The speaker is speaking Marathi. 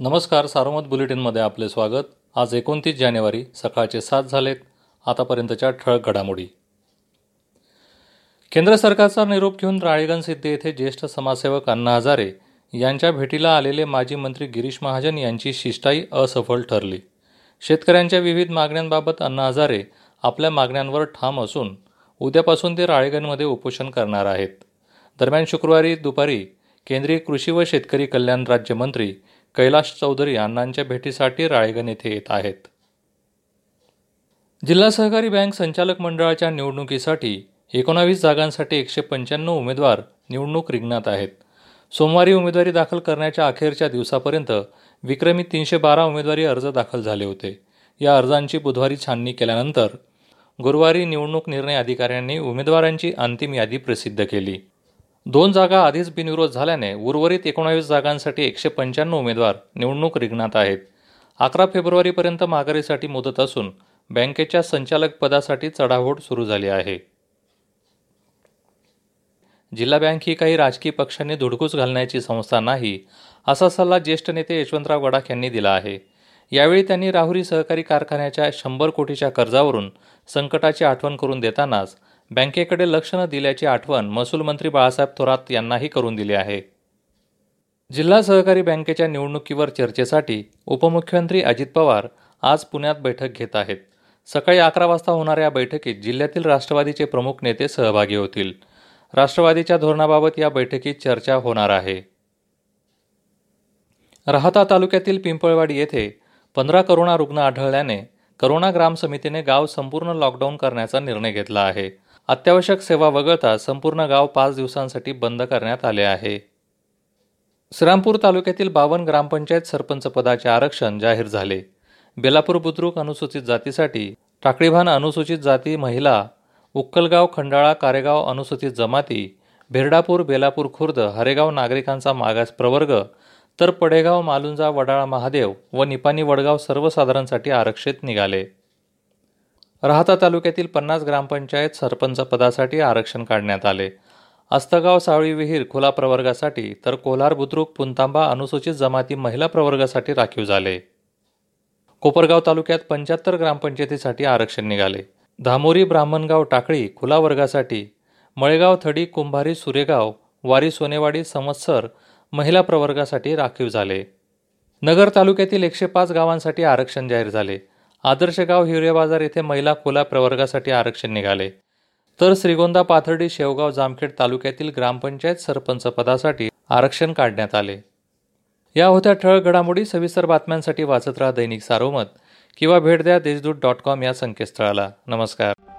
नमस्कार सारोमत बुलेटिनमध्ये आपले स्वागत. आज एकोणतीस जानेवारी सकाळचे सात झालेत. आतापर्यंतच्या ठळक घडामोडी. केंद्र सरकारचा निरोप घेऊन राळेगण सिद्धी येथे ज्येष्ठ समाजसेवक अण्णा हजारे यांच्या भेटीला आलेले माजी मंत्री गिरीश महाजन यांची शिष्टाई असफल ठरली. शेतकऱ्यांच्या विविध मागण्यांबाबत अण्णा हजारे आपल्या मागण्यांवर ठाम असून उद्यापासून ते राळेगणमध्ये उपोषण करणार आहेत. दरम्यान शुक्रवारी दुपारी केंद्रीय कृषी व शेतकरी कल्याण राज्यमंत्री कैलाश चौधरी अण्णांच्या भेटीसाठी राळेगण येथे येत आहेत. जिल्हा सहकारी बँक संचालक मंडळाच्या निवडणुकीसाठी एकोणावीस जागांसाठी एकशे पंच्याण्णव उमेदवार निवडणूक रिंगणात आहेत. सोमवारी उमेदवारी दाखल करण्याच्या अखेरच्या दिवसापर्यंत विक्रमी तीनशे बारा उमेदवारी अर्ज दाखल झाले होते. या अर्जांची बुधवारी छाननी केल्यानंतर गुरुवारी निवडणूक निर्णय अधिकाऱ्यांनी उमेदवारांची अंतिम यादी प्रसिद्ध केली. दोन जागा आधीच बिनविरोध झाल्याने उर्वरित एकोणावीस जागांसाठी एकशे पंच्याण्णव उमेदवार निवडणूक रिंगणात आहेत. अकरा फेब्रुवारीपर्यंत माघारीसाठी मुदत असून बँकेच्या संचालक पदासाठी चढाओढ सुरू झाली आहे. जिल्हा बँक ही काही राजकीय पक्षांनी धुडकूस घालण्याची संस्था नाही असा सल्ला ज्येष्ठ नेते यशवंतराव गडाख यांनी दिला आहे. यावेळी त्यांनी राहुरी सहकारी कारखान्याच्या शंभर कोटीच्या कर्जावरून संकटाची आठवण करून देतानाच बँकेकडे लक्ष न दिल्याची आठवण महसूल मंत्री बाळासाहेब थोरात यांनाही करून दिली आहे. जिल्हा सहकारी बँकेच्या निवडणुकीवर चर्चेसाठी उपमुख्यमंत्री अजित पवार आज पुण्यात बैठक घेत आहेत. सकाळी अकरा वाजता होणाऱ्या या बैठकीत जिल्ह्यातील राष्ट्रवादीचे प्रमुख नेते सहभागी होतील. राष्ट्रवादीच्या धोरणाबाबत या बैठकीत चर्चा होणार आहे. राहता तालुक्यातील पिंपळवाडी येथे पंधरा करोना रुग्ण आढळल्याने करोना ग्राम समितीने गाव संपूर्ण लॉकडाऊन करण्याचा निर्णय घेतला आहे. अत्यावश्यक सेवा वगळता संपूर्ण गाव पाच दिवसांसाठी बंद करण्यात आले आहे. श्रीरामपूर तालुक्यातील बावन ग्रामपंचायत सरपंच पदाचे आरक्षण जाहीर झाले. बेलापूर बुद्रुक अनुसूचित जातीसाठी टाकळीभान अनुसूचित जाती महिला उक्कलगाव खंडाळा कारेगाव अनुसूचित जमाती भेरडापूर बेलापूर खुर्द हरेगाव नागरिकांचा मागास प्रवर्ग तर पडेगाव मालुंजा वडाळा महादेव व निपाणी वडगाव सर्वसाधारणसाठी आरक्षित निघाले. राहता तालुक्यातील पन्नास ग्रामपंचायत सरपंच पदासाठी आरक्षण काढण्यात आले. अस्तगाव सावळी विहीर खुला प्रवर्गासाठी तर कोल्हार बुद्रुक पुंतांबा अनुसूचित जमाती महिला प्रवर्गासाठी राखीव झाले. कोपरगाव तालुक्यात पंच्याहत्तर ग्रामपंचायतीसाठी आरक्षण निघाले. धामोरी ब्राह्मणगाव टाकळी खुला वर्गासाठी मळेगाव थडी कुंभारी सुरेगाव वारी सोनेवाडी संवत्सर महिला प्रवर्गासाठी राखीव झाले. नगर तालुक्यातील एकशे पाच गावांसाठी आरक्षण जाहीर झाले. आदर्श गाव हिवरे बाजार येथे महिला खुला प्रवर्गासाठी आरक्षण निघाले. तर श्रीगोंदा पाथर्डी शेवगाव जामखेड तालुक्यातील ग्रामपंचायत सरपंच पदासाठी आरक्षण काढण्यात आले. या होत्या ठळक घडामोडी सविस्तर बातम्यांसाठी वाचत राहा दैनिक सारोमत किंवा भेट द्या देशदूत डॉट कॉम या संकेतस्थळाला. नमस्कार.